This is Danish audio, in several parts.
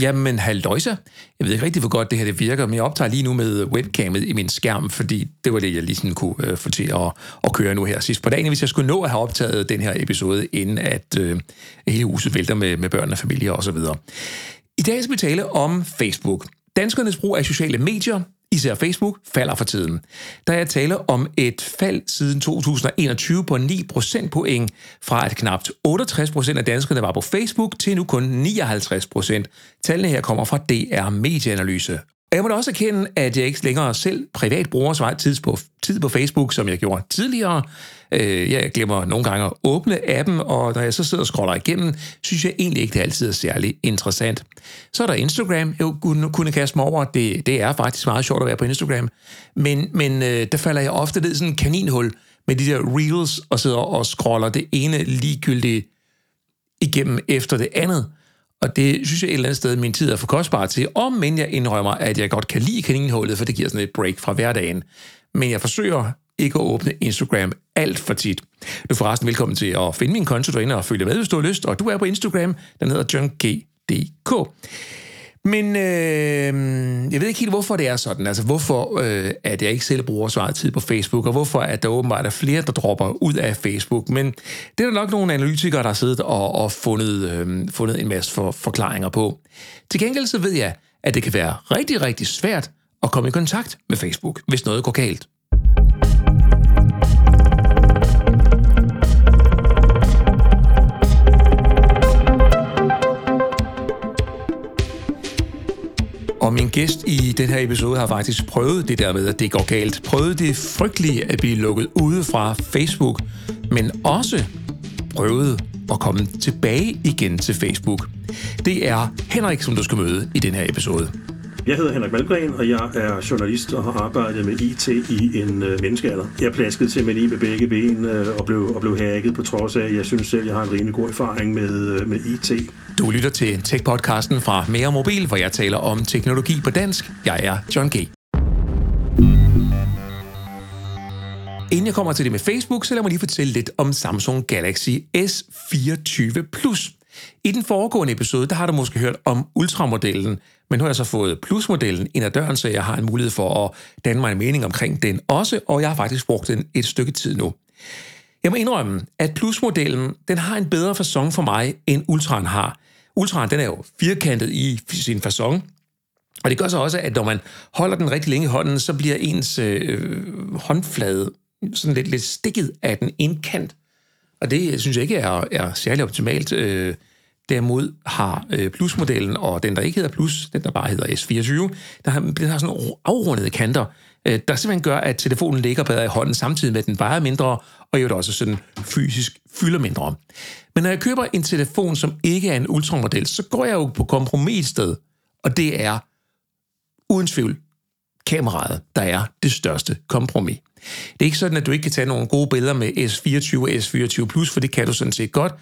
Jamen, halløjsa. Jeg ved ikke rigtig, hvor godt det her det virker, men jeg optager lige nu med webcamet i min skærm, fordi det var det, jeg lige sådan kunne øh, få til at, at køre nu her sidst på dagen, hvis jeg skulle nå at have optaget den her episode, inden at øh, hele huset vælter med, med børn og familie osv. I dag skal vi tale om Facebook. Danskernes brug af sociale medier, især Facebook, falder for tiden. Der er tale om et fald siden 2021 på 9 procentpoint, fra at knapt 68 procent af danskerne var på Facebook, til nu kun 59 procent. Tallene her kommer fra DR Medieanalyse. Og jeg må da også erkende, at jeg ikke længere selv privat bruger så meget tid på, tid på Facebook, som jeg gjorde tidligere. Øh, jeg glemmer nogle gange at åbne appen, og når jeg så sidder og scroller igennem, synes jeg egentlig ikke, det altid er særlig interessant. Så er der Instagram, jeg kunne, kunne kaste mig over. Det, det er faktisk meget sjovt at være på Instagram. Men, men øh, der falder jeg ofte ned i sådan en kaninhul med de der reels, og sidder og scroller det ene ligegyldigt igennem efter det andet. Og det synes jeg et eller andet sted, min tid er for kostbar til, om men jeg indrømmer, at jeg godt kan lide kaninhullet, for det giver sådan et break fra hverdagen. Men jeg forsøger ikke at åbne Instagram alt for tit. Du er forresten velkommen til at finde min konto derinde og følge med, hvis du har lyst. Og du er på Instagram, den hedder junkg.dk. Men øh, jeg ved ikke helt, hvorfor det er sådan. Altså, hvorfor øh, at jeg ikke selv bruger så meget tid på Facebook, og hvorfor at der åbenbart er flere, der dropper ud af Facebook. Men det er der nok nogle analytikere, der har siddet og, og fundet, øh, fundet en masse for, forklaringer på. Til gengæld så ved jeg, at det kan være rigtig, rigtig svært at komme i kontakt med Facebook, hvis noget går galt. Og min gæst i den her episode har faktisk prøvet det der med, at det går galt. Prøvet det frygtelige at blive lukket ude fra Facebook, men også prøvet at komme tilbage igen til Facebook. Det er Henrik, som du skal møde i den her episode. Jeg hedder Henrik Malgren, og jeg er journalist og har arbejdet med IT i en øh, menneskealder. Jeg plaskede simpelthen i med begge ben øh, og, blev, og blev hacket på trods af, at jeg synes selv, jeg har en rimelig god erfaring med, øh, med IT. Du lytter til Tech-podcasten fra Mere Mobil, hvor jeg taler om teknologi på dansk. Jeg er John G. Inden jeg kommer til det med Facebook, så lad mig lige fortælle lidt om Samsung Galaxy S24 Plus. I den foregående episode, der har du måske hørt om ultramodellen, men nu har jeg så fået plusmodellen ind ad døren, så jeg har en mulighed for at danne mig en mening omkring den også, og jeg har faktisk brugt den et stykke tid nu. Jeg må indrømme, at plusmodellen, den har en bedre fasong for mig, end Ultraen har. Ultraen, den er jo firkantet i sin fasong, og det gør så også, at når man holder den rigtig længe i hånden, så bliver ens øh, håndflade sådan lidt, lidt stikket af den indkant. Og det øh, synes jeg ikke er, er særlig optimalt. Øh, Derimod har øh, plusmodellen, og den, der ikke hedder Plus, den, der bare hedder S24, der har, den har sådan afrundede kanter, øh, der simpelthen gør, at telefonen ligger bedre i hånden, samtidig med, at den vejer mindre, og jo også sådan fysisk fylder mindre. Men når jeg køber en telefon, som ikke er en ultramodel, så går jeg jo på kompromis sted, og det er uden tvivl kameraet, der er det største kompromis. Det er ikke sådan, at du ikke kan tage nogle gode billeder med S24 og S24 Plus, for det kan du sådan set godt,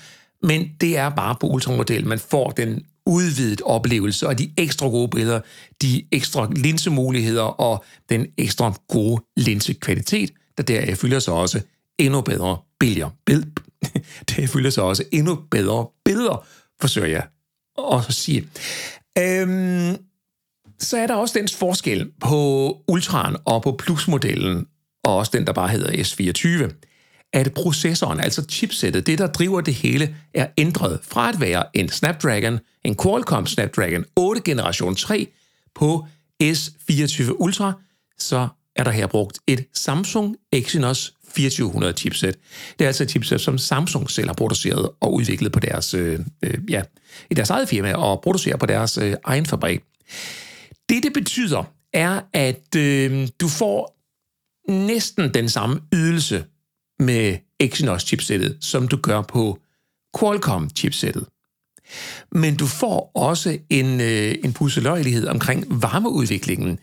men det er bare på ultramodel, man får den udvidet oplevelse, og de ekstra gode billeder, de ekstra linsemuligheder og den ekstra gode linsekvalitet, der der fylder sig også endnu bedre billeder. Bill, det fylder sig også endnu bedre billeder, forsøger jeg at sige. Øhm, så er der også den forskel på Ultraen og på Plus-modellen, og også den, der bare hedder S24 at processoren, altså chipsettet, det der driver det hele, er ændret fra at være en Snapdragon, en Qualcomm Snapdragon 8 generation 3 på S24 Ultra, så er der her brugt et Samsung Exynos 2400 chipset. Det er altså et chipset, som Samsung selv har produceret og udviklet på deres, øh, øh, ja, i deres eget firma og producerer på deres øh, egen fabrik. Det, det betyder, er, at øh, du får næsten den samme ydelse med Exynos-chipsættet, som du gør på Qualcomm-chipsættet. Men du får også en, øh, en pusseløjelighed omkring varmeudviklingen.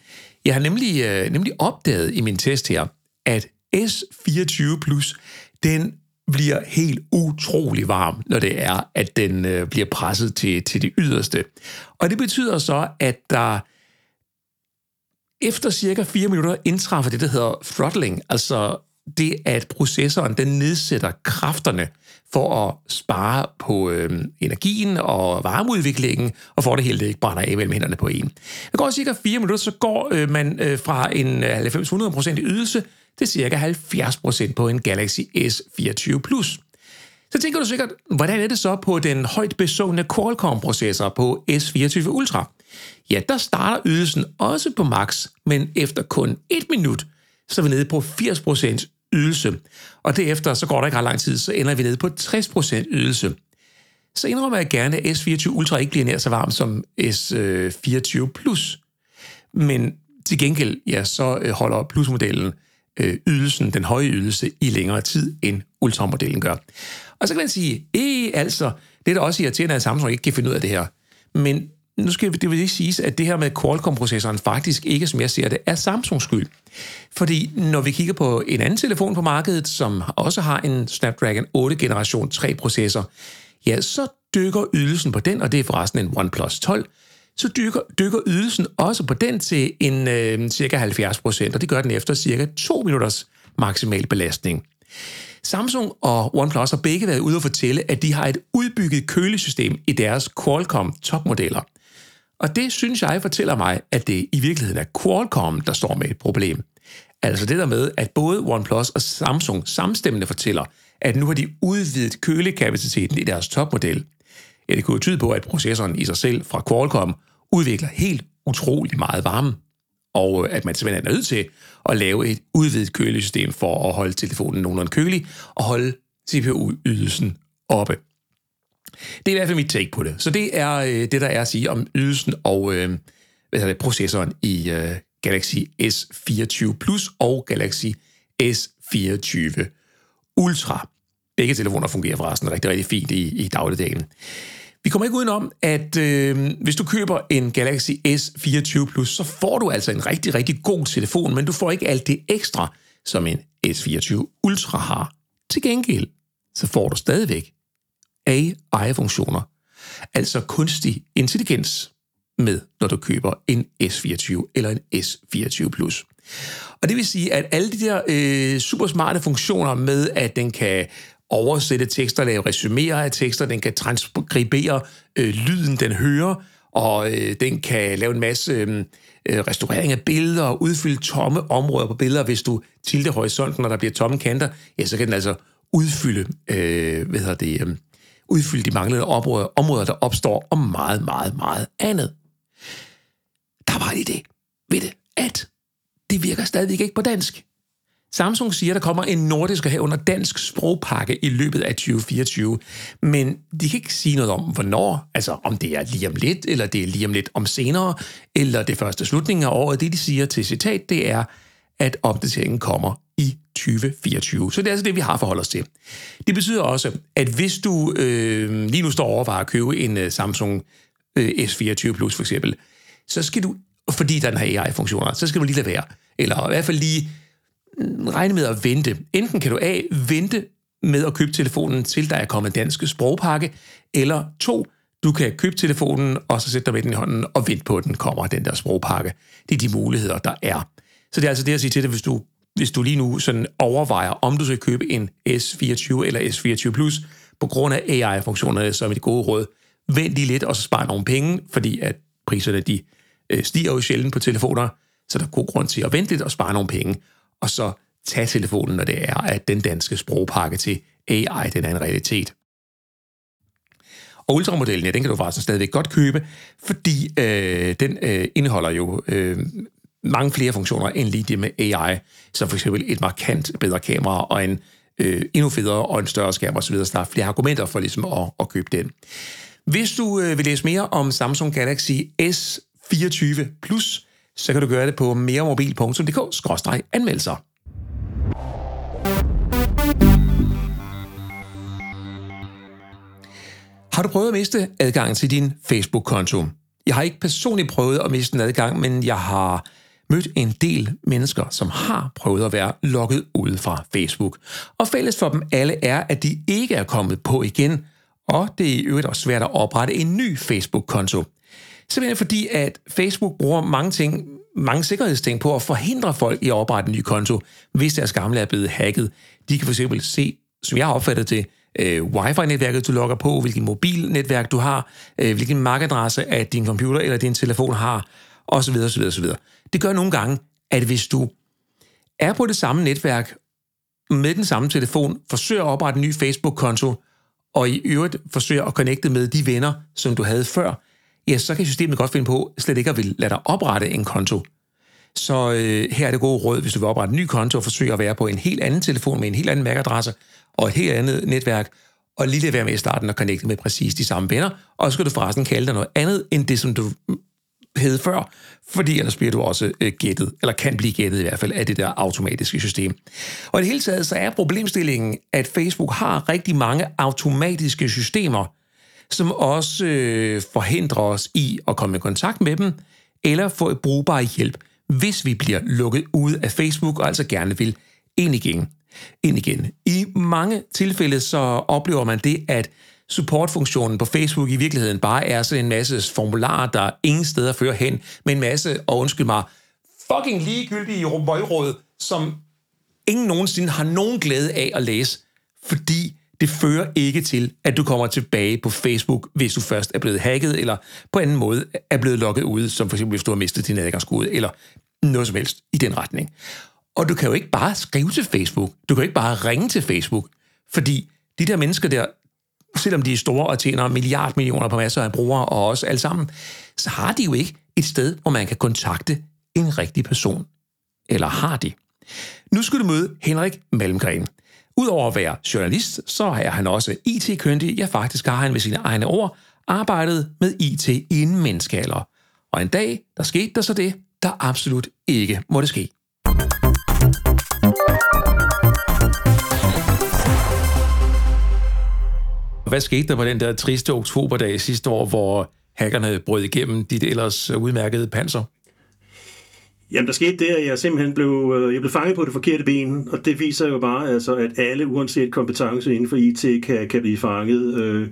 Jeg har nemlig, øh, nemlig opdaget i min test her, at S24 Plus, den bliver helt utrolig varm, når det er, at den øh, bliver presset til, til det yderste. Og det betyder så, at der efter cirka 4 minutter indtræffer det, der hedder throttling, altså det, at processoren den nedsætter kræfterne for at spare på øh, energien og varmeudviklingen, og for det hele det ikke brænder af mellem hænderne på en. Det går cirka 4 minutter, så går øh, man øh, fra en øh, 90-100% ydelse til cirka 70% på en Galaxy S24 Plus. Så tænker du sikkert, hvordan er det så på den højt besående Qualcomm-processor på S24 Ultra? Ja, der starter ydelsen også på max, men efter kun et minut, så er vi nede på 80% ydelse. Og derefter, så går der ikke ret lang tid, så ender vi nede på 60% ydelse. Så indrømmer jeg gerne, at S24 Ultra ikke bliver nær så varm som S24 Plus. Men til gengæld, ja, så øh, holder plusmodellen øh, ydelsen, den høje ydelse, i længere tid, end Ultra-modellen gør. Og så kan man sige, eh, altså, det er da også irriterende, at Samsung ikke kan finde ud af det her. Men nu skal det vil ikke siges, at det her med Qualcomm-processoren faktisk ikke, som jeg ser det, er Samsungs skyld. Fordi når vi kigger på en anden telefon på markedet, som også har en Snapdragon 8 generation 3 processor, ja, så dykker ydelsen på den, og det er forresten en OnePlus 12, så dykker, dykker ydelsen også på den til en øh, cirka 70 procent, og det gør den efter cirka 2 minutters maksimal belastning. Samsung og OnePlus har begge været ude og fortælle, at de har et udbygget kølesystem i deres Qualcomm topmodeller. Og det synes jeg fortæller mig, at det i virkeligheden er Qualcomm, der står med et problem. Altså det der med, at både OnePlus og Samsung samstemmende fortæller, at nu har de udvidet kølekapaciteten i deres topmodel. Ja, det kunne jo tyde på, at processoren i sig selv fra Qualcomm udvikler helt utrolig meget varme, og at man simpelthen er nødt til at lave et udvidet kølesystem for at holde telefonen nogenlunde kølig og holde CPU-ydelsen oppe. Det er i hvert fald mit take på det. Så det er øh, det, der er at sige om ydelsen og øh, hvad det, processoren i øh, Galaxy S24 Plus og Galaxy S24 Ultra. Begge telefoner fungerer forresten rigtig, rigtig fint i, i dagligdagen. Vi kommer ikke udenom, at øh, hvis du køber en Galaxy S24 Plus, så får du altså en rigtig, rigtig god telefon, men du får ikke alt det ekstra, som en S24 Ultra har. Til gengæld, så får du stadigvæk AI-funktioner, altså kunstig intelligens, med, når du køber en S24 eller en S24 Plus. Og det vil sige, at alle de der øh, super smarte funktioner med, at den kan oversætte tekster, lave resuméer af tekster, den kan transkribere øh, lyden, den hører, og øh, den kan lave en masse øh, øh restaurering af billeder og udfylde tomme områder på billeder. Hvis du tilter horisonten, når der bliver tomme kanter, ja, så kan den altså udfylde, øh, hvad hedder det, øh, udfylde de manglende områder, områder, der opstår, og meget, meget, meget andet. Der var det ved det, at det virker stadigvæk ikke på dansk. Samsung siger, der kommer en nordisk og herunder dansk sprogpakke i løbet af 2024, men de kan ikke sige noget om, hvornår, altså om det er lige om lidt, eller det er lige om lidt om senere, eller det første slutning af året. Det, de siger til citat, det er, at opdateringen kommer 2024. Så det er altså det, vi har forholdt os til. Det betyder også, at hvis du øh, lige nu står over at købe en øh, Samsung øh, S24 Plus for eksempel, så skal du, fordi den har AI-funktioner, så skal du lige lade være. Eller i hvert fald lige mm, regne med at vente. Enten kan du A, vente med at købe telefonen, til der er kommet en dansk sprogpakke, eller to, du kan købe telefonen, og så sætte dig med den i hånden og vente på, at den kommer, den der sprogpakke. Det er de muligheder, der er. Så det er altså det jeg sige til dig, hvis du, hvis du lige nu sådan overvejer, om du skal købe en S24 eller S24 Plus, på grund af AI-funktionerne, som er det gode råd, vent lige lidt, og så spar nogle penge, fordi at priserne de øh, stiger jo sjældent på telefoner, så der er god grund til at vente lidt og spare nogle penge, og så tage telefonen, når det er, at den danske sprogpakke til AI, den er en realitet. Og ultramodellen, ja, den kan du faktisk stadigvæk godt købe, fordi øh, den øh, indeholder jo øh, mange flere funktioner end lige det med AI, som for eksempel et markant bedre kamera og en øh, endnu federe og en større skærm osv., så der er flere argumenter for ligesom at, at købe den. Hvis du øh, vil læse mere om Samsung Galaxy S24 Plus, så kan du gøre det på meremobil.dk-anmeldelser. Har du prøvet at miste adgangen til din Facebook-konto? Jeg har ikke personligt prøvet at miste en adgang, men jeg har mødt en del mennesker, som har prøvet at være logget ud fra Facebook. Og fælles for dem alle er, at de ikke er kommet på igen, og det er i øvrigt også svært at oprette en ny Facebook-konto. Simpelthen fordi, at Facebook bruger mange ting mange sikkerhedsting på at forhindre folk i at oprette en ny konto, hvis deres gamle er blevet hacket. De kan for eksempel se, som jeg har opfattet det, øh, wifi-netværket, du logger på, hvilken mobilnetværk du har, øh, hvilken MAC-adresse at din computer eller din telefon har, osv. osv., osv. Det gør nogle gange, at hvis du er på det samme netværk, med den samme telefon, forsøger at oprette en ny Facebook-konto, og i øvrigt forsøger at connecte med de venner, som du havde før, ja, så kan systemet godt finde på slet ikke at vil lade dig oprette en konto. Så øh, her er det gode råd, hvis du vil oprette en ny konto og forsøge at være på en helt anden telefon med en helt anden MAC-adresse og et helt andet netværk, og lige være med i starten og connecte med præcis de samme venner, og så skal du forresten kalde dig noget andet end det, som du hed før, fordi ellers bliver du også øh, gættet, eller kan blive gættet i hvert fald af det der automatiske system. Og i det hele taget så er problemstillingen, at Facebook har rigtig mange automatiske systemer, som også øh, forhindrer os i at komme i kontakt med dem, eller få et brugbar hjælp, hvis vi bliver lukket ud af Facebook og altså gerne vil ind igen. Ind igen. I mange tilfælde så oplever man det, at supportfunktionen på Facebook i virkeligheden bare er sådan en masse formularer, der ingen steder fører hen, med en masse, og undskyld mig, fucking ligegyldige møgråd, som ingen nogensinde har nogen glæde af at læse, fordi det fører ikke til, at du kommer tilbage på Facebook, hvis du først er blevet hacket, eller på anden måde er blevet logget ud, som for eksempel hvis du har mistet din adgangskode, eller noget som helst i den retning. Og du kan jo ikke bare skrive til Facebook. Du kan jo ikke bare ringe til Facebook, fordi de der mennesker der, selvom de er store og tjener milliard millioner på masser af brugere og os alle sammen, så har de jo ikke et sted, hvor man kan kontakte en rigtig person. Eller har de? Nu skal du møde Henrik Malmgren. Udover at være journalist, så er han også IT-kyndig. Ja, faktisk har han ved sine egne ord arbejdet med IT inden menneskealder. Og en dag, der skete der så det, der absolut ikke måtte ske. Hvad skete der på den der triste oktoberdag sidste år, hvor hackerne brød igennem dit ellers udmærkede panser? Jamen, der skete det, at jeg simpelthen blev, øh, jeg blev fanget på det forkerte ben, og det viser jo bare, altså, at alle, uanset kompetence inden for IT, kan, kan blive fanget. Øh,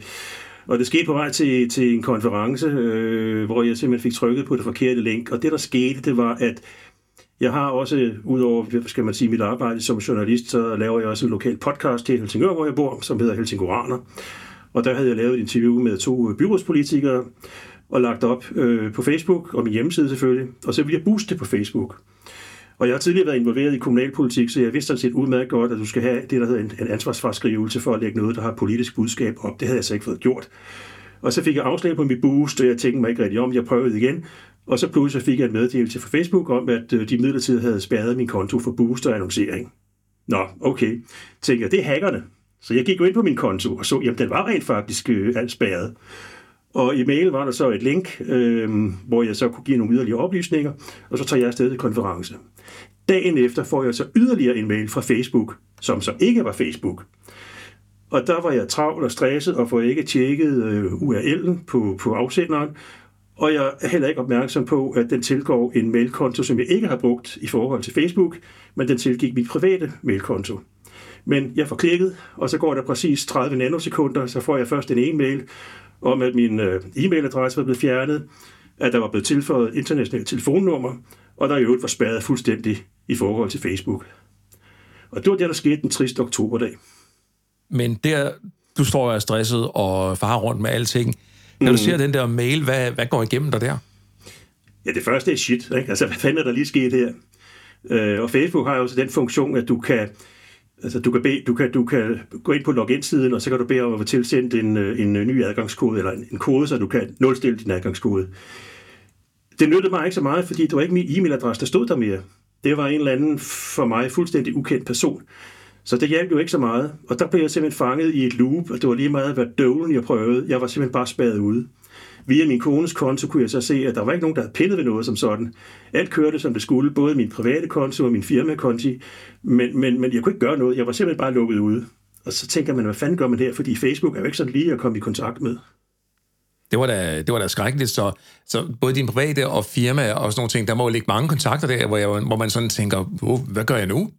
og det skete på vej til, til en konference, øh, hvor jeg simpelthen fik trykket på det forkerte link, og det, der skete, det var, at jeg har også, udover skal man sige, mit arbejde som journalist, så laver jeg også en lokal podcast til Helsingør, hvor jeg bor, som hedder Helsingoraner. Og der havde jeg lavet et interview med to øh, byrådspolitikere, og lagt op øh, på Facebook, og min hjemmeside selvfølgelig, og så ville jeg booste på Facebook. Og jeg har tidligere været involveret i kommunalpolitik, så jeg vidste sådan set udmærket godt, at du skal have det, der hedder en, en ansvarsfraskrivelse for at lægge noget, der har politisk budskab op. Det havde jeg så ikke fået gjort. Og så fik jeg afslag på mit boost, og jeg tænkte mig ikke rigtig om. Jeg prøvede igen, og så pludselig fik jeg en meddelelse fra Facebook om, at øh, de midlertidigt havde spærret min konto for boost og annoncering. Nå, okay. Tænkte jeg, det er hackerne. Så jeg gik jo ind på min konto og så, jamen den var rent faktisk øh, alt spærret. Og i mail var der så et link, øh, hvor jeg så kunne give nogle yderligere oplysninger, og så tager jeg afsted til konference. Dagen efter får jeg så yderligere en mail fra Facebook, som så ikke var Facebook. Og der var jeg travl og stresset og får ikke tjekket øh, URL'en på, på afsenderen, og jeg er heller ikke opmærksom på, at den tilgår en mailkonto, som jeg ikke har brugt i forhold til Facebook, men den tilgik mit private mailkonto. Men jeg får klikket, og så går der præcis 30 nanosekunder, så får jeg først en e-mail, om, at min øh, e-mailadresse var blevet fjernet, at der var blevet tilføjet internationalt telefonnummer, og der i øvrigt var spærret fuldstændig i forhold til Facebook. Og det var det, der skete den 30. oktoberdag. Men der, du står og er stresset og farer rundt med alting. Når du mm. ser den der mail, hvad, hvad går igennem dig der? Ja, det første er shit. Ikke? Altså, hvad fanden er der lige sket her? Øh, og Facebook har jo også den funktion, at du kan Altså, du kan, bede, du, kan, du kan gå ind på login-siden, og så kan du bede om at få tilsendt en, øh, en øh, ny adgangskode, eller en, en kode, så du kan nulstille din adgangskode. Det nyttede mig ikke så meget, fordi det var ikke min e-mailadresse, der stod der mere. Det var en eller anden for mig fuldstændig ukendt person. Så det hjalp jo ikke så meget. Og der blev jeg simpelthen fanget i et loop, og det var lige meget, hvad døvlen jeg prøvede. Jeg var simpelthen bare spadet ude. Via min kones konto kunne jeg så se, at der var ikke nogen, der havde pillet ved noget som sådan. Alt kørte, som det skulle, både min private konto og min firmakonti, men, men, men jeg kunne ikke gøre noget. Jeg var simpelthen bare lukket ude. Og så tænker man, hvad fanden gør man her? Fordi Facebook er jo ikke sådan lige at komme i kontakt med. Det var da, det var da skrækkeligt, så, så både din private og firma og sådan nogle ting, der må jo ligge mange kontakter der, hvor, jeg, hvor man sådan tænker, oh, hvad gør jeg nu?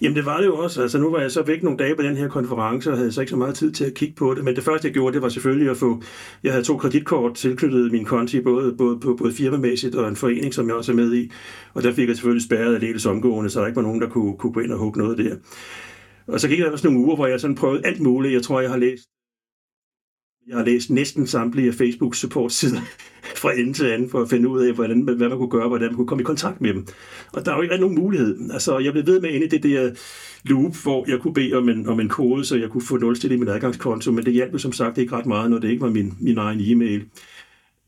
Jamen det var det jo også. Altså nu var jeg så væk nogle dage på den her konference, og havde så ikke så meget tid til at kigge på det. Men det første, jeg gjorde, det var selvfølgelig at få... Jeg havde to kreditkort tilknyttet min konti, både, både, både, både firmamæssigt og en forening, som jeg også er med i. Og der fik jeg selvfølgelig spærret aldeles omgående, så der ikke var nogen, der kunne, kunne gå ind og hugge noget der. Og så gik der også nogle uger, hvor jeg sådan prøvede alt muligt. Jeg tror, jeg har læst jeg har læst næsten samtlige Facebook support sider fra ende til anden for at finde ud af, hvordan, hvad man kunne gøre, hvordan man kunne komme i kontakt med dem. Og der er jo ikke nogen mulighed. Altså, jeg blev ved med inde i det der loop, hvor jeg kunne bede om en, om en kode, så jeg kunne få nulstillet i min adgangskonto, men det hjalp jo som sagt ikke ret meget, når det ikke var min, min egen e-mail.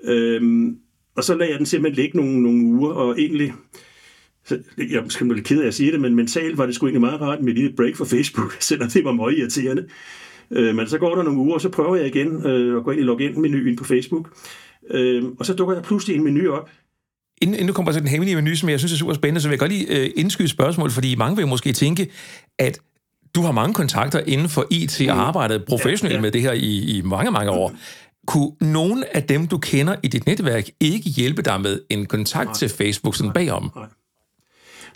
Øhm, og så lagde jeg den simpelthen ligge nogle, nogle uger, og egentlig, så, jeg skal måske lidt ked af at sige det, men mentalt var det sgu egentlig meget rart med et lille break fra Facebook, selvom det var meget irriterende. Øh, men så går der nogle uger, og så prøver jeg igen øh, at gå ind i login-menuen på Facebook. Øh, og så dukker der pludselig en menu op. Inden, inden du kommer til den hemmelige menu, som jeg synes er super spændende, så vil jeg godt lige øh, indskyde spørgsmål, fordi mange vil måske tænke, at du har mange kontakter inden for IT og mm. arbejdet professionelt ja, ja. med det her i, i mange, mange år. Kunne nogen af dem, du kender i dit netværk, ikke hjælpe dig med en kontakt nej, til Facebook sådan bagom? Nej.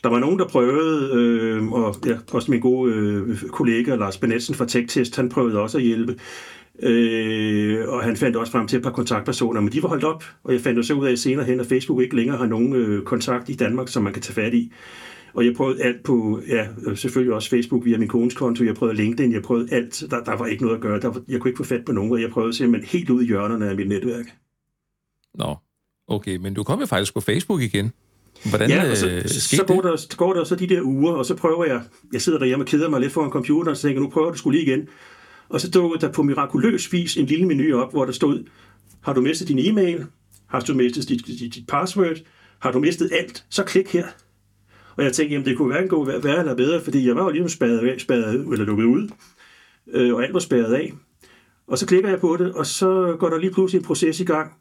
Der var nogen, der prøvede, øh, og ja, også min gode øh, kollega Lars Benetsen fra TechTest, han prøvede også at hjælpe. Øh, og han fandt også frem til et par kontaktpersoner, men de var holdt op, og jeg fandt også ud af senere hen, at Facebook ikke længere har nogen øh, kontakt i Danmark, som man kan tage fat i. Og jeg prøvede alt på, ja, øh, selvfølgelig også Facebook via min kones konto, jeg prøvede LinkedIn, jeg prøvede alt, der, der var ikke noget at gøre, der jeg kunne ikke få fat på nogen, og jeg prøvede simpelthen helt ud i hjørnerne af mit netværk. Nå, okay, men du kom jo faktisk på Facebook igen. Hvordan ja, og så, øh, så går, der, så går der så de der uger, og så prøver jeg, jeg sidder derhjemme og keder mig lidt foran computeren, og så tænker nu prøver du skulle lige igen. Og så dukkede der på mirakuløs vis en lille menu op, hvor der stod, har du mistet din e-mail? Har du mistet dit, dit, dit password? Har du mistet alt? Så klik her. Og jeg tænkte, jamen det kunne hverken gå værre eller bedre, fordi jeg var jo lige spadet, spadet eller lukket ud, øh, og alt var spærret af. Og så klikker jeg på det, og så går der lige pludselig en proces i gang,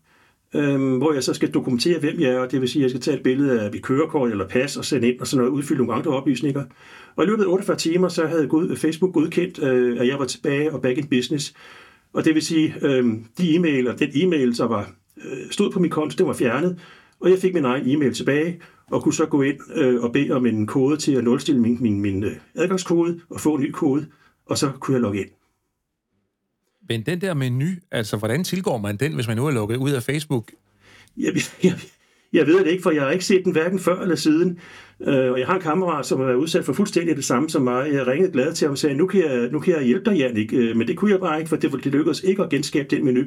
øhm, hvor jeg så skal dokumentere, hvem jeg er, og det vil sige, at jeg skal tage et billede af mit kørekort eller pas og sende ind, og så noget, udfylde nogle andre oplysninger. Og i løbet af 48 timer, så havde øh, Facebook godkendt, øh, at jeg var tilbage og back in business. Og det vil sige, øh, de e-mail og den e-mail, der var, øh, stod på min konto, den var fjernet, og jeg fik min egen e-mail tilbage, og kunne så gå ind øh, og bede om en kode til at nulstille min, min, min øh, adgangskode og få en ny kode, og så kunne jeg logge ind. Men den der menu, altså hvordan tilgår man den, hvis man nu er lukket ud af Facebook? Jeg, jeg, jeg ved det ikke, for jeg har ikke set den hverken før eller siden. Øh, og jeg har en kammerat, som er udsat for fuldstændig det samme som mig. Jeg ringede glad til ham og sagde, nu kan jeg, nu kan jeg hjælpe dig, Janik. Øh, men det kunne jeg bare ikke, for det, det lykkedes ikke at genskabe den menu.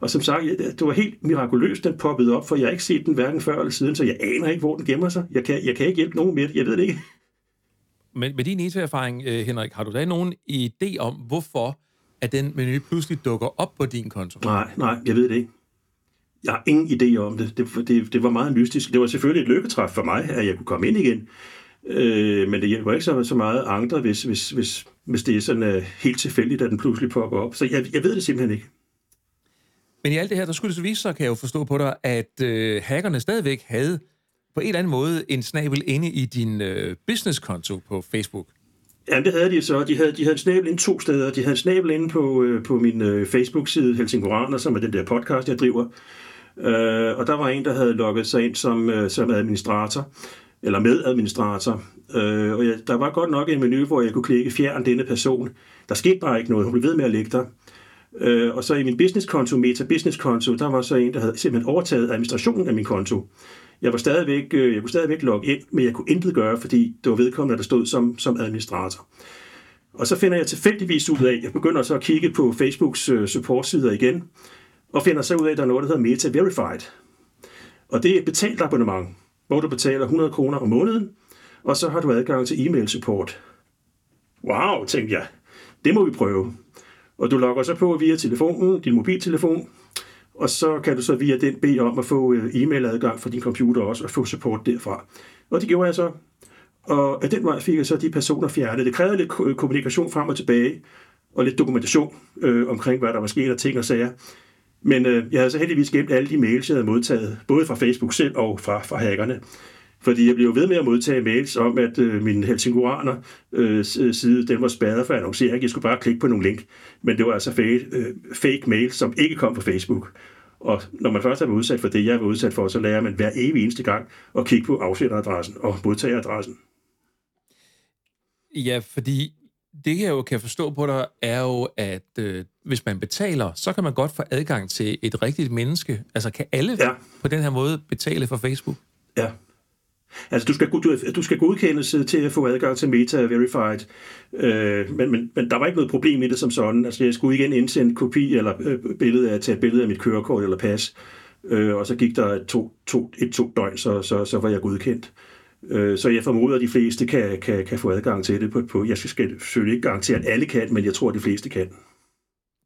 Og som sagt, det var helt mirakuløst, den poppede op, for jeg har ikke set den hverken før eller siden, så jeg aner ikke, hvor den gemmer sig. Jeg kan, jeg kan ikke hjælpe nogen med det, jeg ved det ikke. Men med din IT-erfaring, øh, Henrik, har du da nogen idé om, hvorfor at den menu pludselig dukker op på din konto? Nej, nej, jeg ved det ikke. Jeg har ingen idé om det. Det, det, det var meget mystisk. Det var selvfølgelig et lykketræf for mig, at jeg kunne komme ind igen. Øh, men det hjælper ikke så, så meget andre, hvis, hvis, hvis, hvis det er sådan uh, helt tilfældigt, at den pludselig popper op. Så jeg, jeg ved det simpelthen ikke. Men i alt det her, der skulle det så vise sig, kan jeg jo forstå på dig, at øh, hackerne stadigvæk havde på en eller anden måde en snabel inde i din øh, businesskonto på Facebook. Ja, det havde de så. De havde, de havde en snabel inde to steder. De havde en snabel inde på, øh, på min øh, Facebook-side, Helsingoraner, som er den der podcast, jeg driver. Øh, og der var en, der havde logget sig ind som, øh, som administrator, eller medadministrator. Øh, og jeg, der var godt nok en menu, hvor jeg kunne klikke fjern denne person. Der skete bare ikke noget. Hun blev ved med at ligge der. Øh, og så i min businesskonto, Meta Business Konto, der var så en, der havde simpelthen overtaget administrationen af min konto. Jeg, var stadigvæk, øh, jeg kunne stadigvæk logge ind, men jeg kunne intet gøre, fordi det var vedkommende, der stod som, som administrator. Og så finder jeg tilfældigvis ud af, jeg begynder så at kigge på Facebooks øh, supportsider igen, og finder så ud af, at der er noget, der hedder Meta Verified. Og det er et betalt abonnement, hvor du betaler 100 kroner om måneden, og så har du adgang til e-mail support. Wow, tænkte jeg. Det må vi prøve. Og du logger så på via telefonen, din mobiltelefon, og så kan du så via den bede om at få øh, e-mailadgang fra din computer også, og få support derfra. Og det gjorde jeg så. Og af den vej fik jeg så de personer fjernet. Det krævede lidt øh, kommunikation frem og tilbage, og lidt dokumentation øh, omkring, hvad der var sket og ting og sager. Men øh, jeg havde så heldigvis gemt alle de mails, jeg havde modtaget, både fra Facebook selv og fra, fra hackerne. Fordi jeg blev ved med at modtage mails om, at øh, min Helsinguraner øh, side, den var spadet for annoncering. Jeg skulle bare klikke på nogle link. Men det var altså fake, øh, fake mail, som ikke kom fra Facebook. Og når man først er udsat for det, jeg er udsat for, så lærer man hver evig eneste gang at kigge på afsætteradressen og modtageradressen. Ja, fordi det jeg jo kan forstå på dig, er jo, at øh, hvis man betaler, så kan man godt få adgang til et rigtigt menneske. Altså kan alle ja. på den her måde betale for Facebook? Ja. Altså, du skal, du, du skal godkendes til at få adgang til Meta Verified, øh, men, men, men der var ikke noget problem i det som sådan. Altså, jeg skulle igen indsende kopi eller øh, billede af, tage et billede af mit kørekort eller pas, øh, og så gik der et to, to, et, to døgn, så, så, så var jeg godkendt. Øh, så jeg formoder, at de fleste kan, kan, kan få adgang til det. På, på, jeg skal selvfølgelig ikke garantere, at alle kan, men jeg tror, at de fleste kan.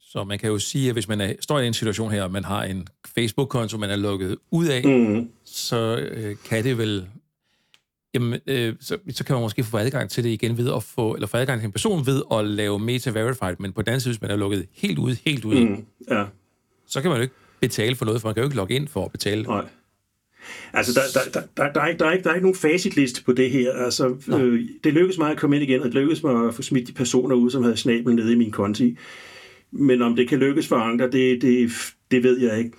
Så man kan jo sige, at hvis man er, står i en situation her, og man har en Facebook-konto, man er lukket ud af, mm. så øh, kan det vel jamen, øh, så, så kan man måske få adgang til det igen ved at få, eller få adgang til en person ved at lave meta-verified, men på den anden side, hvis man er lukket helt ud, helt ud, mm, ja. så kan man jo ikke betale for noget, for man kan jo ikke logge ind for at betale. Nej. Altså, der, der, der, der, der, er ikke, der, er ikke, der er ikke nogen facitliste på det her. Altså, øh, det lykkedes mig at komme ind igen, og det lykkedes mig at få smidt de personer ud, som havde snabel nede i min konti. Men om det kan lykkes for andre, det, det, det ved jeg ikke.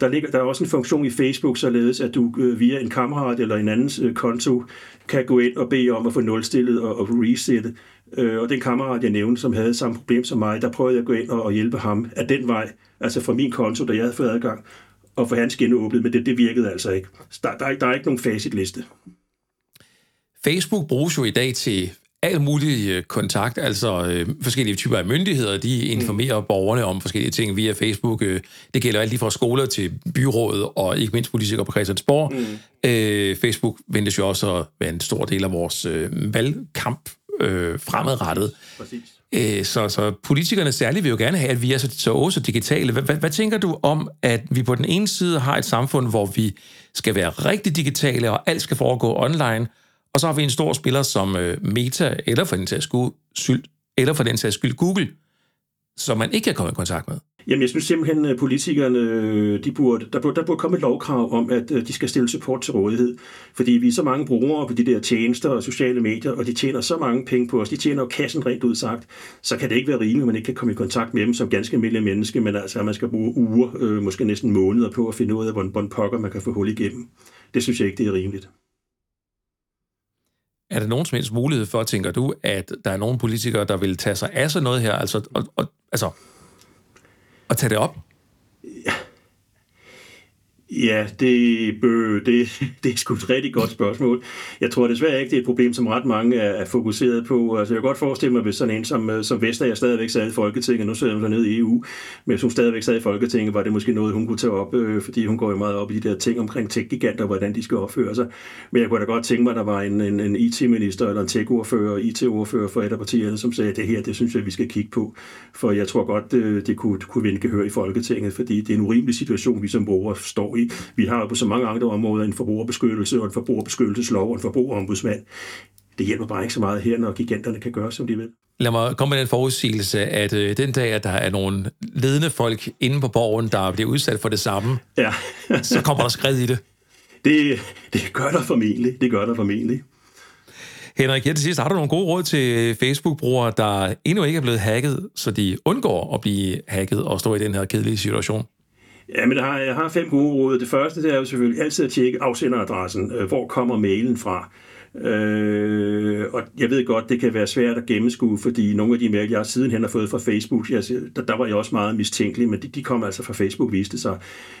Der, ligger, der er også en funktion i Facebook, således at du øh, via en kammerat eller en andens øh, konto kan gå ind og bede om at få nulstillet og, og resette. Øh, og den kammerat, jeg nævnte, som havde samme problem som mig, der prøvede jeg at gå ind og, og hjælpe ham af den vej, altså fra min konto, da jeg havde fået adgang, og få hans genåbnet, men det, det virkede altså ikke. Der, der, der er ikke nogen facitliste. Facebook bruges jo i dag til alt mulig øh, kontakt, altså øh, forskellige typer af myndigheder, de informerer mm. borgerne om forskellige ting via Facebook. Øh, det gælder alt lige fra skoler til byrådet og ikke mindst politikere på Christiansborg. Mm. Øh, Facebook ventes jo også at være en stor del af vores øh, valgkamp øh, fremadrettet. Præcis. Øh, så, så politikerne særligt vil jo gerne have, at vi er så, så også digitale. Hvad, hvad, hvad tænker du om, at vi på den ene side har et samfund, hvor vi skal være rigtig digitale, og alt skal foregå online, og så har vi en stor spiller som øh, Meta, eller for den sags skyld, eller for den sags skyld Google, som man ikke kan komme i kontakt med. Jamen, jeg synes simpelthen, at politikerne, øh, de burde, der, burde, der burde komme et lovkrav om, at øh, de skal stille support til rådighed. Fordi vi er så mange brugere på de der tjenester og sociale medier, og de tjener så mange penge på os. De tjener jo kassen rent ud sagt. Så kan det ikke være rimeligt, at man ikke kan komme i kontakt med dem som ganske almindelige menneske, men altså, at man skal bruge uger, øh, måske næsten måneder på at finde ud af, hvordan pokker man kan få hul igennem. Det synes jeg ikke, det er rimeligt. Er der nogen som helst mulighed for, tænker du, at der er nogle politikere, der vil tage sig af sådan noget her, altså, og, og, altså, at tage det op? Ja. Det, bø, det, det er sgu et rigtig godt spørgsmål. Jeg tror desværre ikke, det er et problem, som ret mange er, er fokuseret på. Altså, jeg kan godt forestille mig, hvis sådan en som, øh, som Vestager stadigvæk sad i Folketinget, nu sidder hun nede i EU, men hvis hun stadigvæk sad i Folketinget, var det måske noget, hun kunne tage op, øh, fordi hun går jo meget op i de der ting omkring tech-giganter, hvordan de skal opføre sig. Men jeg kunne da godt tænke mig, at der var en, en, en IT-minister eller en tech-ordfører, IT-ordfører for et af partierne, som sagde, at det her, det synes jeg, vi skal kigge på. For jeg tror godt, det, det kunne, kunne vinde gehør i Folketinget, fordi det er en urimelig situation, vi som borgere står i vi har på så mange andre områder en forbrugerbeskyttelse og en forbrugerbeskyttelseslov og en forbrugerombudsmand. Det hjælper bare ikke så meget her, når giganterne kan gøre, som de vil. Lad mig komme med den forudsigelse, at øh, den dag, at der er nogle ledende folk inde på borgen, der bliver udsat for det samme, ja. så kommer der skred i det. det. Det gør der formentlig. Det gør der formentlig. Henrik, her til sidst, har du nogle gode råd til Facebook-brugere, der endnu ikke er blevet hacket, så de undgår at blive hacket og stå i den her kedelige situation? Ja, men der har, jeg har fem gode råd. Det første det er jo selvfølgelig altid at tjekke afsenderadressen. Øh, hvor kommer mailen fra? Øh, og jeg ved godt, det kan være svært at gennemskue, fordi nogle af de mail, jeg sidenhen har fået fra Facebook, jeg, der, der var jeg også meget mistænkelig, men de, de kommer altså fra Facebook, viste sig.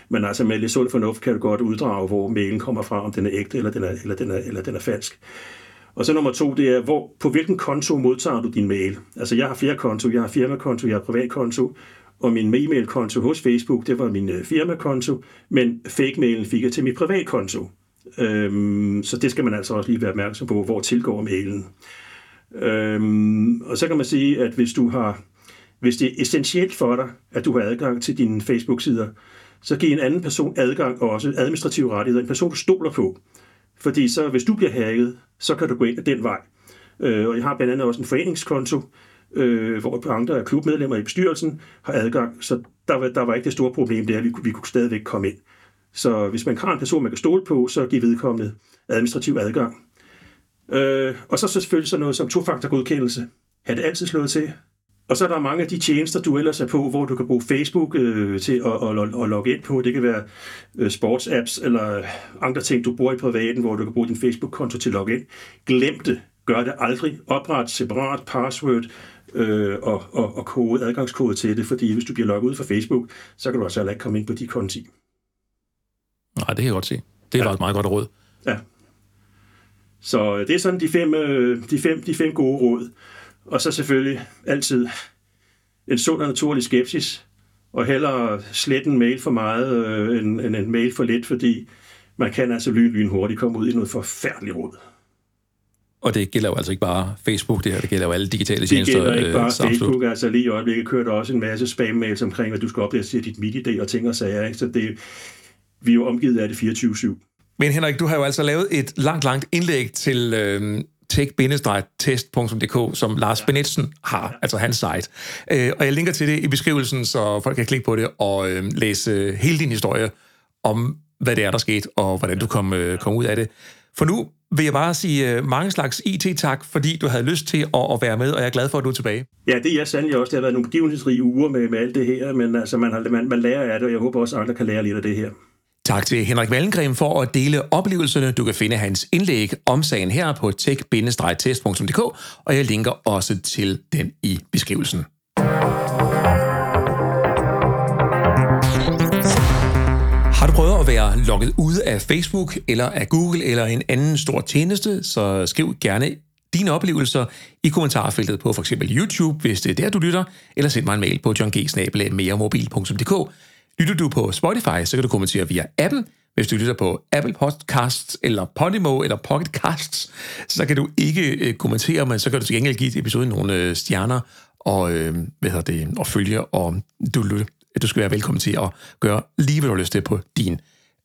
Men altså med lidt sund fornuft kan du godt uddrage, hvor mailen kommer fra, om den er ægte eller den er, eller den er, eller den er falsk. Og så nummer to, det er, hvor, på hvilken konto modtager du din mail? Altså jeg har flere konto, jeg har firmakonto, jeg har privatkonto, og min e-mailkonto hos Facebook, det var min øh, firmakonto, men fake-mailen fik jeg til min privatkonto. Øhm, så det skal man altså også lige være opmærksom på, hvor tilgår mailen. Øhm, og så kan man sige, at hvis du har, hvis det er essentielt for dig, at du har adgang til dine Facebook-sider, så giv en anden person adgang og også, administrative rettigheder, en person du stoler på. Fordi så, hvis du bliver hacket, så kan du gå ind ad den vej. Øh, og jeg har blandt andet også en foreningskonto, øh, hvor andre af klubmedlemmer i bestyrelsen har adgang, så der var, der var ikke det store problem der, vi, vi kunne stadigvæk komme ind. Så hvis man har en person, man kan stole på, så giver vedkommende administrativ adgang. Øh, og så, så selvfølgelig sådan noget som tofaktorgodkendelse. Har det altid slået til? Og så er der mange af de tjenester, du ellers er på, hvor du kan bruge Facebook øh, til at, at, at, at logge ind på. Det kan være øh, sportsapps eller andre ting, du bruger i privaten, hvor du kan bruge din Facebook-konto til at logge ind. Glem det. Gør det aldrig. Opret separat password øh, og, og, og kode, adgangskode til det, fordi hvis du bliver logget ud fra Facebook, så kan du heller ikke komme ind på de konti. Nej, det kan jeg godt se. Det er ja. et meget godt råd. Ja. Så øh, det er sådan de fem, øh, de fem, de fem gode råd. Og så selvfølgelig altid en sund og naturlig skepsis, og hellere slet en mail for meget øh, end, end en mail for lidt, fordi man kan altså lyn, lyn hurtigt komme ud i noget forfærdeligt råd. Og det gælder jo altså ikke bare Facebook, det her, det gælder jo alle digitale tjenester. Det gælder ikke bare øh, Facebook, altså lige i øjeblikket kører der også en masse spam-mails omkring, at du skal oplæse dit MIDI-ID og ting og sager, ikke? så det, vi er jo omgivet af det 24-7. Men Henrik, du har jo altså lavet et langt, langt indlæg til øh, tech-test.dk, som Lars ja. Benetsen har, ja. altså hans site. Øh, og jeg linker til det i beskrivelsen, så folk kan klikke på det og øh, læse hele din historie om, hvad det er, der skete, og hvordan du kom, øh, kom ud af det. For nu vil jeg bare sige øh, mange slags IT-tak, fordi du havde lyst til at, at være med, og jeg er glad for, at du er tilbage. Ja, det er jeg sandelig også. Det har været nogle begivenhedsrige uger med, med alt det her, men altså, man, har, man, man lærer af det, og jeg håber også, at andre kan lære lidt af det her. Tak til Henrik Wallengren for at dele oplevelserne. Du kan finde hans indlæg om sagen her på tech-test.dk, og jeg linker også til den i beskrivelsen. Du prøver at være logget ud af Facebook eller af Google eller en anden stor tjeneste, så skriv gerne dine oplevelser i kommentarfeltet på f.eks. YouTube, hvis det er der, du lytter, eller send mig en mail på johngsnabelag.meremobil.dk. Lytter du på Spotify, så kan du kommentere via appen. Hvis du lytter på Apple Podcasts, eller Podimo, eller Pocketcasts, så kan du ikke øh, kommentere, men så kan du til gengæld give episoden nogle øh, stjerner og, øh, hvad hedder det, og følge, og du, du skal være velkommen til at gøre lige, hvad du har lyst til på din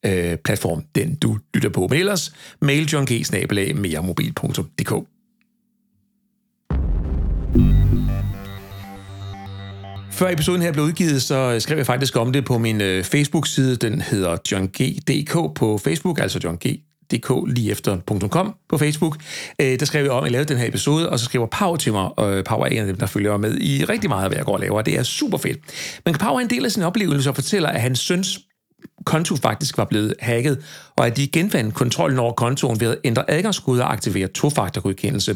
øh, platform, den du lytter på. Men ellers, mail johng-meremobil.dk. Før episoden her blev udgivet, så skrev jeg faktisk om det på min øh, Facebook-side. Den hedder johng.dk på Facebook, altså John DK lige efter .com på Facebook. Øh, der skrev jeg om, at jeg lavede den her episode, og så skriver Pau til mig, og Pau er en af dem, der følger med i rigtig meget af, hvad jeg går og laver, og det er super fedt. Men Pau er en del af sin oplevelse og fortæller, at hans søns konto faktisk var blevet hacket, og at de genfandt kontrollen over kontoen ved at ændre adgangskode og aktivere tofaktorgodkendelse.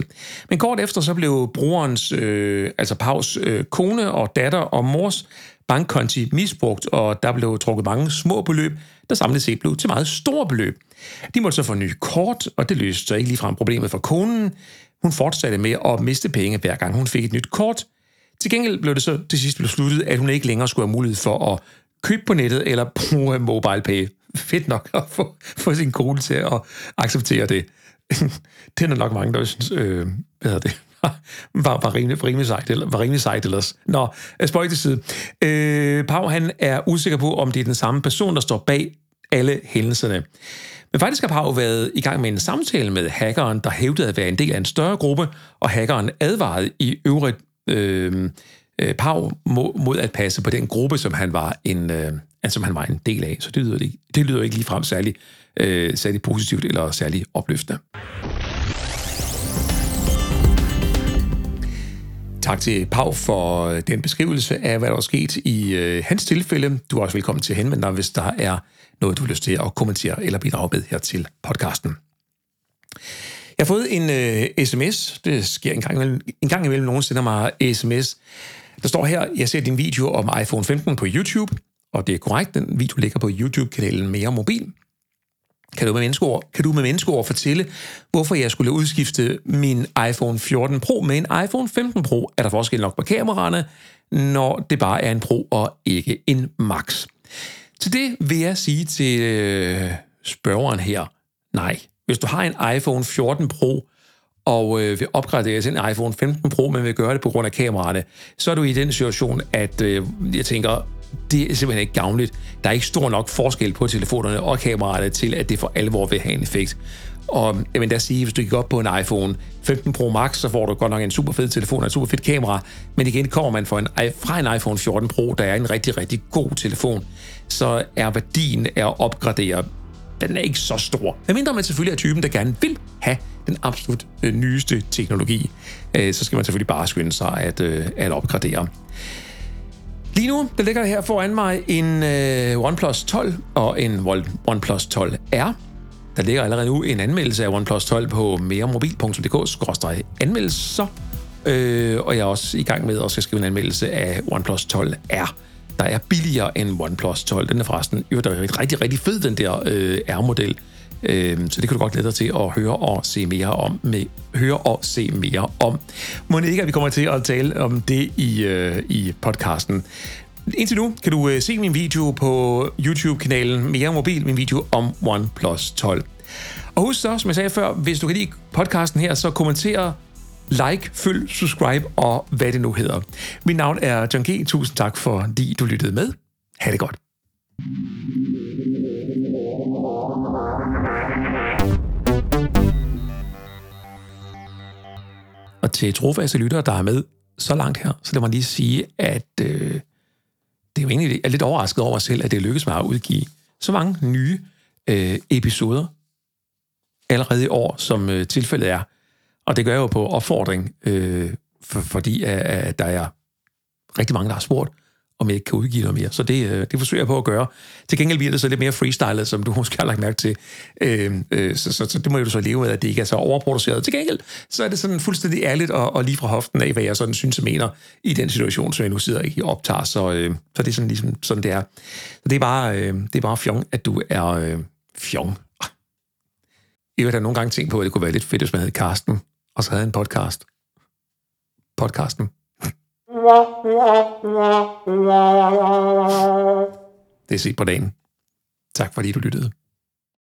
Men kort efter så blev brugerens, øh, altså Paus øh, kone og datter og mors bankkonti misbrugt, og der blev trukket mange små beløb, der samlet set blev til meget store beløb. De måtte så få nye kort, og det løste så ikke ligefrem problemet for konen. Hun fortsatte med at miste penge, hver gang hun fik et nyt kort. Til gengæld blev det så til sidst besluttet, at hun ikke længere skulle have mulighed for at købe på nettet eller bruge mobile pay. Fedt nok at få, få sin kone til at acceptere det. det er nok mange, der synes, øh, hvad hedder det, var, var, rimelig, var rimelig sejt, eller, var rimelig sejt ellers. Nå, øh, spøj til side. Øh, Pau, han er usikker på, om det er den samme person, der står bag alle hændelserne. Men faktisk har Pau været i gang med en samtale med hackeren, der hævdede at være en del af en større gruppe, og hackeren advarede i øvrigt øh, øh, Pau mod at passe på den gruppe, som han var en, øh, altså, som han var en del af. Så det lyder, ikke, det lyder ikke ligefrem særlig, øh, særlig positivt eller særlig opløftende. Tak til Pau for øh, den beskrivelse af, hvad der er sket i øh, hans tilfælde. Du er også velkommen til at henvende dig, hvis der er noget, du har lyst til at kommentere eller bidrage med her til podcasten. Jeg har fået en øh, sms. Det sker en gang imellem. En gang imellem nogen sender mig sms. Der står her, jeg ser din video om iPhone 15 på YouTube, og det er korrekt, den video ligger på YouTube-kanalen Mere Mobil. Kan du med menneskeord, kan du med menneskeord fortælle, hvorfor jeg skulle udskifte min iPhone 14 Pro med en iPhone 15 Pro? Er der forskel nok på kameraerne, når det bare er en Pro og ikke en Max? Til det vil jeg sige til øh, spørgeren her, nej. Hvis du har en iPhone 14 Pro, og øh, vil opgradere til en iPhone 15 Pro, men vil gøre det på grund af kameraerne, så er du i den situation, at øh, jeg tænker, det er simpelthen ikke gavnligt. Der er ikke stor nok forskel på telefonerne og kameraerne til, at det for alvor vil have en effekt. Og jeg vil da sige, hvis du gik op på en iPhone 15 Pro Max, så får du godt nok en super fed telefon og en super fedt kamera. Men igen kommer man fra en, fra en iPhone 14 Pro, der er en rigtig, rigtig god telefon, så er værdien af at opgradere, den er ikke så stor. Men mindre man selvfølgelig er typen, der gerne vil have den absolut øh, nyeste teknologi, øh, så skal man selvfølgelig bare skynde sig at, øh, at opgradere. Lige nu, der ligger her foran mig en øh, OnePlus 12 og en OnePlus 12R. Der ligger allerede nu en anmeldelse af OnePlus 12 på meremobil.dk-anmeldelser. Øh, og jeg er også i gang med at skal skrive en anmeldelse af OnePlus 12 R, der er billigere end OnePlus 12. Den er forresten jo, der er rigtig, rigtig fed, den der øh, R-model. Øh, så det kan du godt glæde dig til at høre og se mere om. Med, høre og se mere om. Må ikke, at vi kommer til at tale om det i, øh, i podcasten. Indtil nu kan du øh, se min video på YouTube-kanalen Mere Mobil, min video om OnePlus 12. Og husk så, som jeg sagde før, hvis du kan lide podcasten her, så kommenter, like, følg, subscribe og hvad det nu hedder. Mit navn er John G. Tusind tak, fordi du lyttede med. Ha' det godt. Og til trofaste lyttere, der er med så langt her, så lad mig lige sige, at øh, det er jo egentlig jeg er lidt overrasket over mig selv, at det lykkedes mig at udgive så mange nye øh, episoder allerede i år, som øh, tilfældet er. Og det gør jeg jo på opfordring, øh, for, fordi at der er rigtig mange, der har spurgt, om jeg ikke kan udgive noget mere. Så det, øh, det forsøger jeg på at gøre. Til gengæld bliver det så lidt mere freestylet, som du måske har lagt mærke til. Øh, øh, så, så, så det må jo så leve med, at det ikke er så overproduceret. Til gengæld, så er det sådan fuldstændig ærligt og, og lige fra hoften af, hvad jeg sådan synes og mener i den situation, som jeg nu sidder i og optager. Så, øh, så det er sådan ligesom sådan, det er. Så det er bare, øh, det er bare fjong, at du er øh, fjong. Ah. Jeg har da nogle gange tænkt på, at det kunne være lidt fedt, hvis man hed Karsten, og så havde en podcast. Podcasten. Det er set på dagen. Tak fordi du lyttede.